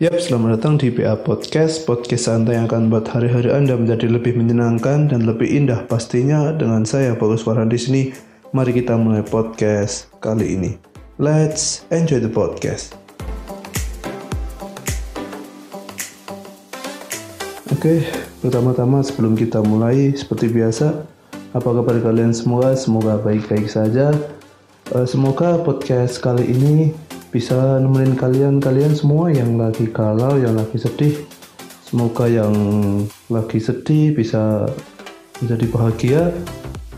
Yap, selamat datang di PA Podcast, podcast santai yang akan buat hari-hari Anda menjadi lebih menyenangkan dan lebih indah pastinya dengan saya Bagus Farhan di sini. Mari kita mulai podcast kali ini. Let's enjoy the podcast. Oke, pertama-tama sebelum kita mulai, seperti biasa, apa kabar kalian semua? Semoga baik-baik saja. Eh, Semoga podcast kali ini bisa nemenin kalian-kalian semua yang lagi galau, yang lagi sedih. Semoga yang lagi sedih bisa menjadi bahagia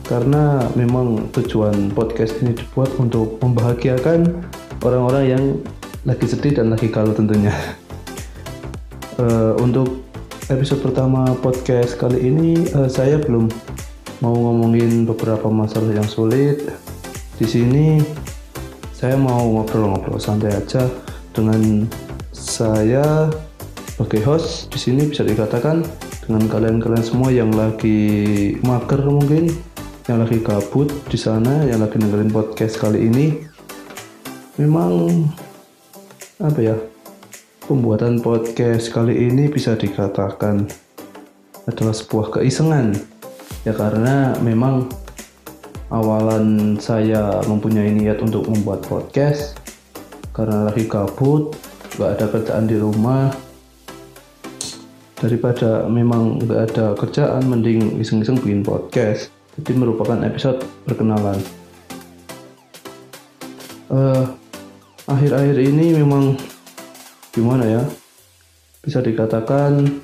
karena memang tujuan podcast ini dibuat untuk membahagiakan orang-orang yang lagi sedih dan lagi galau tentunya. Eh, untuk episode pertama podcast kali ini eh, saya belum mau ngomongin beberapa masalah yang sulit. Di sini saya mau ngobrol-ngobrol santai aja dengan saya sebagai host di sini bisa dikatakan dengan kalian-kalian semua yang lagi mager mungkin yang lagi gabut di sana yang lagi dengerin podcast kali ini. Memang apa ya pembuatan podcast kali ini bisa dikatakan adalah sebuah keisengan. Ya karena memang awalan saya mempunyai niat untuk membuat podcast. Karena lagi gabut gak ada kerjaan di rumah. Daripada memang gak ada kerjaan mending iseng-iseng bikin podcast. Jadi merupakan episode perkenalan. Eh, akhir-akhir ini memang gimana ya? Bisa dikatakan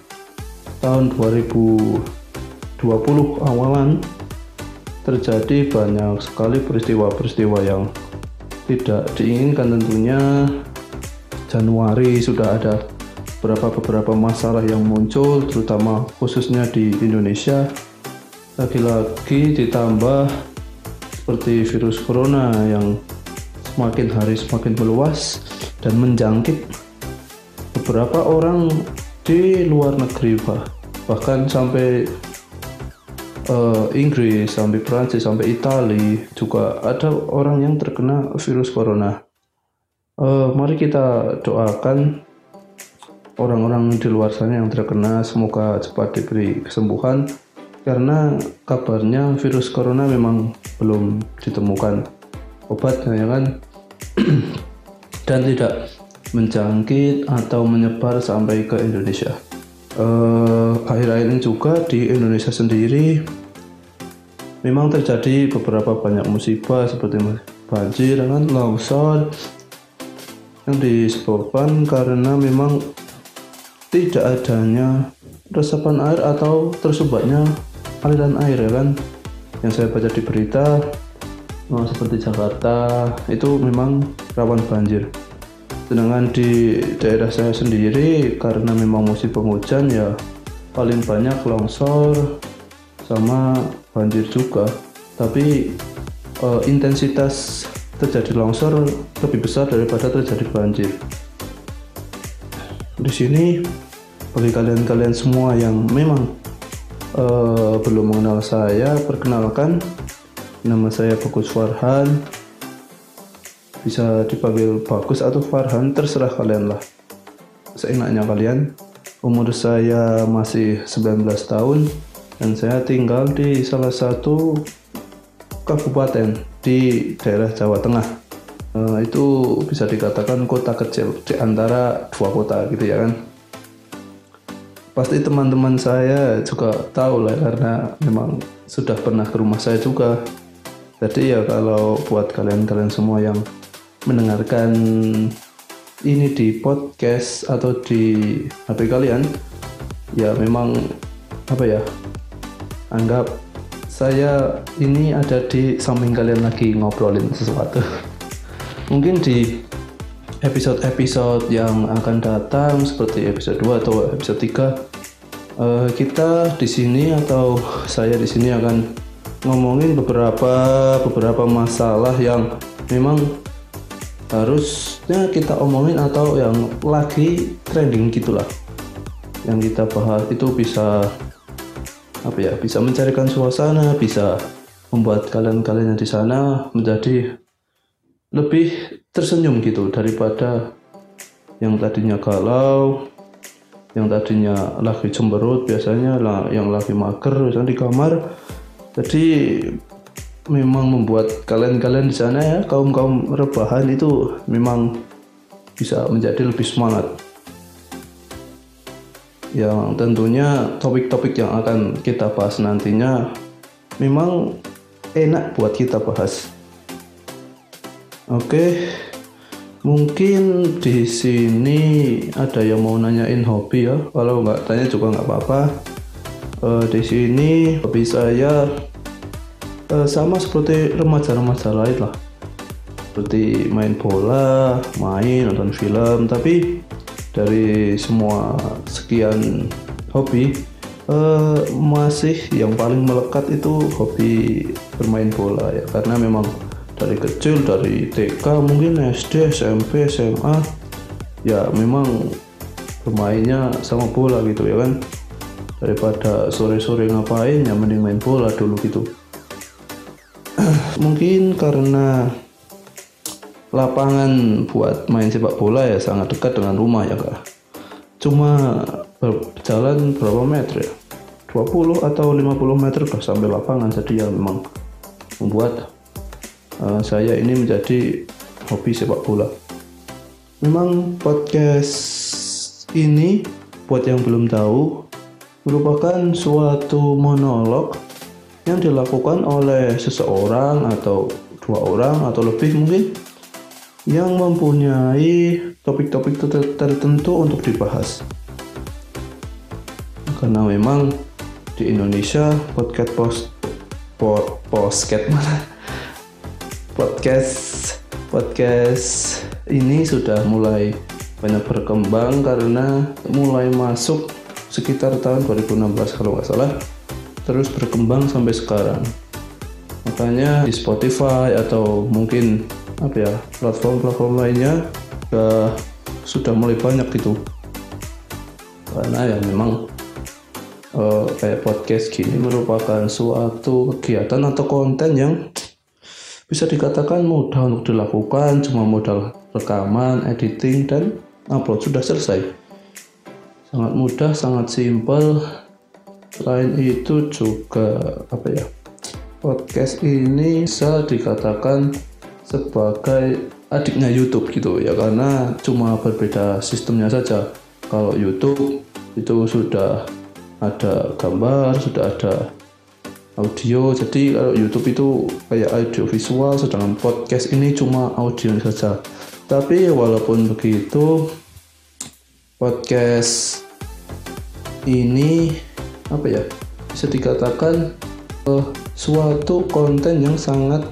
tahun 2020 awalan terjadi banyak sekali peristiwa-peristiwa yang tidak diinginkan tentunya Januari sudah ada beberapa beberapa masalah yang muncul terutama khususnya di Indonesia lagi-lagi ditambah seperti virus corona yang semakin hari semakin meluas dan menjangkit beberapa orang di luar negeri bah. bahkan sampai uh, Inggris sampai Prancis sampai Italia juga ada orang yang terkena virus corona. Uh, mari kita doakan orang-orang di luar sana yang terkena semoga cepat diberi kesembuhan karena kabarnya virus corona memang belum ditemukan obatnya ya kan dan tidak menjangkit atau menyebar sampai ke Indonesia akhir-akhir ini juga di Indonesia sendiri memang terjadi beberapa banyak musibah seperti banjir kan? Longsor yang disebabkan karena memang tidak adanya resapan air atau tersumbatnya aliran air ya kan? Yang saya baca di berita oh, seperti Jakarta itu memang rawan banjir sedangkan di daerah saya sendiri karena memang musim penghujan ya paling banyak longsor sama banjir juga. Tapi uh, intensitas terjadi longsor lebih besar daripada terjadi banjir. Di sini bagi kalian-kalian semua yang memang uh, belum mengenal saya perkenalkan. Nama saya Bagus Farhan bisa dipanggil Bagus atau Farhan terserah kalian lah. Seenaknya kalian umur saya masih 19 tahun dan saya tinggal di salah satu kabupaten di daerah Jawa Tengah. Uh, itu bisa dikatakan kota kecil di antara dua kota gitu ya kan. Pasti teman-teman saya juga tahu lah karena memang sudah pernah ke rumah saya juga. Jadi ya kalau buat kalian-kalian semua yang mendengarkan ini di podcast atau di HP kalian ya memang apa ya anggap saya ini ada di samping kalian lagi ngobrolin sesuatu. Mungkin di episode-episode yang akan datang seperti episode 2 atau episode 3 uh, eh, kita di sini atau saya di sini akan ngomongin beberapa beberapa masalah yang memang harusnya kita omongin atau yang lagi trending gitulah. Yang kita bahas itu bisa apa ya bisa mencarikan suasana bisa membuat kalian-kalian yang di sana menjadi lebih tersenyum gitu daripada yang tadinya galau yang tadinya lagi cemberut biasanya lah yang lagi mager misalnya di kamar. Jadi memang membuat kalian-kalian di sana ya kaum kaum rebahan itu memang bisa menjadi lebih semangat yang tentunya topik-topik yang akan kita bahas nantinya memang enak buat kita bahas oke Mungkin di sini ada yang mau nanyain hobi ya. Kalau nggak tanya juga nggak apa-apa. Uh, di sini hobi saya sama seperti remaja-remaja lain lah. Seperti main bola, main nonton film. Tapi dari semua sekian hobi uh, masih yang paling melekat itu hobi bermain bola ya. Karena memang dari kecil dari TK mungkin SD SMP SMA ya memang bermainnya sama bola gitu ya kan daripada sore-sore ngapain ya mending main bola dulu gitu mungkin karena lapangan buat main sepak bola ya sangat dekat dengan rumah ya kak cuma berjalan berapa meter ya 20 atau 50 meter ke sampai lapangan jadi ya memang membuat uh, saya ini menjadi hobi sepak bola. Memang podcast ini buat yang belum tahu merupakan suatu monolog yang dilakukan oleh seseorang atau dua orang atau lebih mungkin yang mempunyai topik-topik tertentu untuk dibahas. Karena memang di Indonesia podcast post po, podcast mana podcast podcast ini sudah mulai banyak berkembang karena mulai masuk sekitar tahun 2016 kalau nggak salah terus berkembang sampai sekarang makanya di Spotify atau mungkin apa ya platform-platform lainnya sudah sudah mulai banyak gitu karena ya memang uh, kayak podcast gini merupakan suatu kegiatan atau konten yang bisa dikatakan mudah untuk dilakukan, cuma modal rekaman, editing, dan upload sudah selesai. Sangat mudah, sangat simpel. Selain itu juga apa ya? Podcast ini bisa dikatakan sebagai adiknya YouTube gitu ya karena cuma berbeda sistemnya saja. Kalau YouTube itu sudah ada gambar, sudah ada audio jadi kalau YouTube itu kayak audio visual sedangkan podcast ini cuma audio saja tapi walaupun begitu podcast ini apa ya? Bisa dikatakan uh, suatu konten yang sangat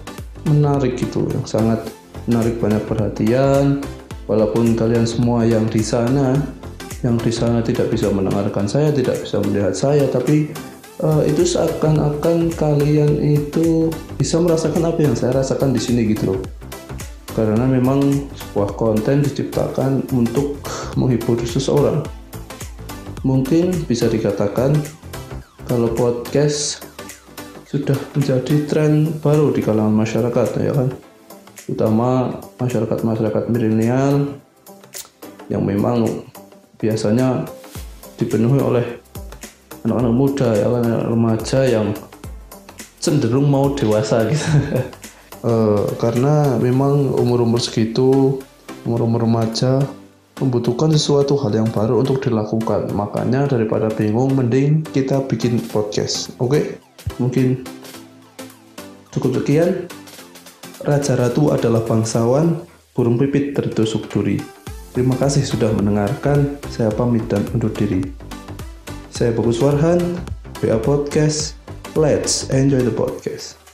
menarik gitu yang sangat menarik banyak perhatian. Walaupun kalian semua yang di sana yang di sana tidak bisa mendengarkan saya tidak bisa melihat saya tapi uh, itu seakan-akan kalian itu bisa merasakan apa yang saya rasakan di sini gitu loh. Karena memang sebuah konten diciptakan untuk menghibur seseorang. Mungkin bisa dikatakan kalau podcast sudah menjadi tren baru di kalangan masyarakat ya kan? Utama masyarakat-masyarakat milenial yang memang biasanya dipenuhi oleh anak-anak muda ya kan? Anak remaja yang cenderung mau dewasa gitu. Uh, karena memang umur-umur segitu umur-umur remaja membutuhkan sesuatu hal yang baru untuk dilakukan. Makanya daripada bingung mending kita bikin podcast oke? Mungkin cukup sekian. Raja Ratu adalah bangsawan burung pipit tertusuk duri terima kasih sudah mendengarkan. Saya pamit dan undur diri. Saya Bagus Warhan, BA Podcast. Let's enjoy the podcast.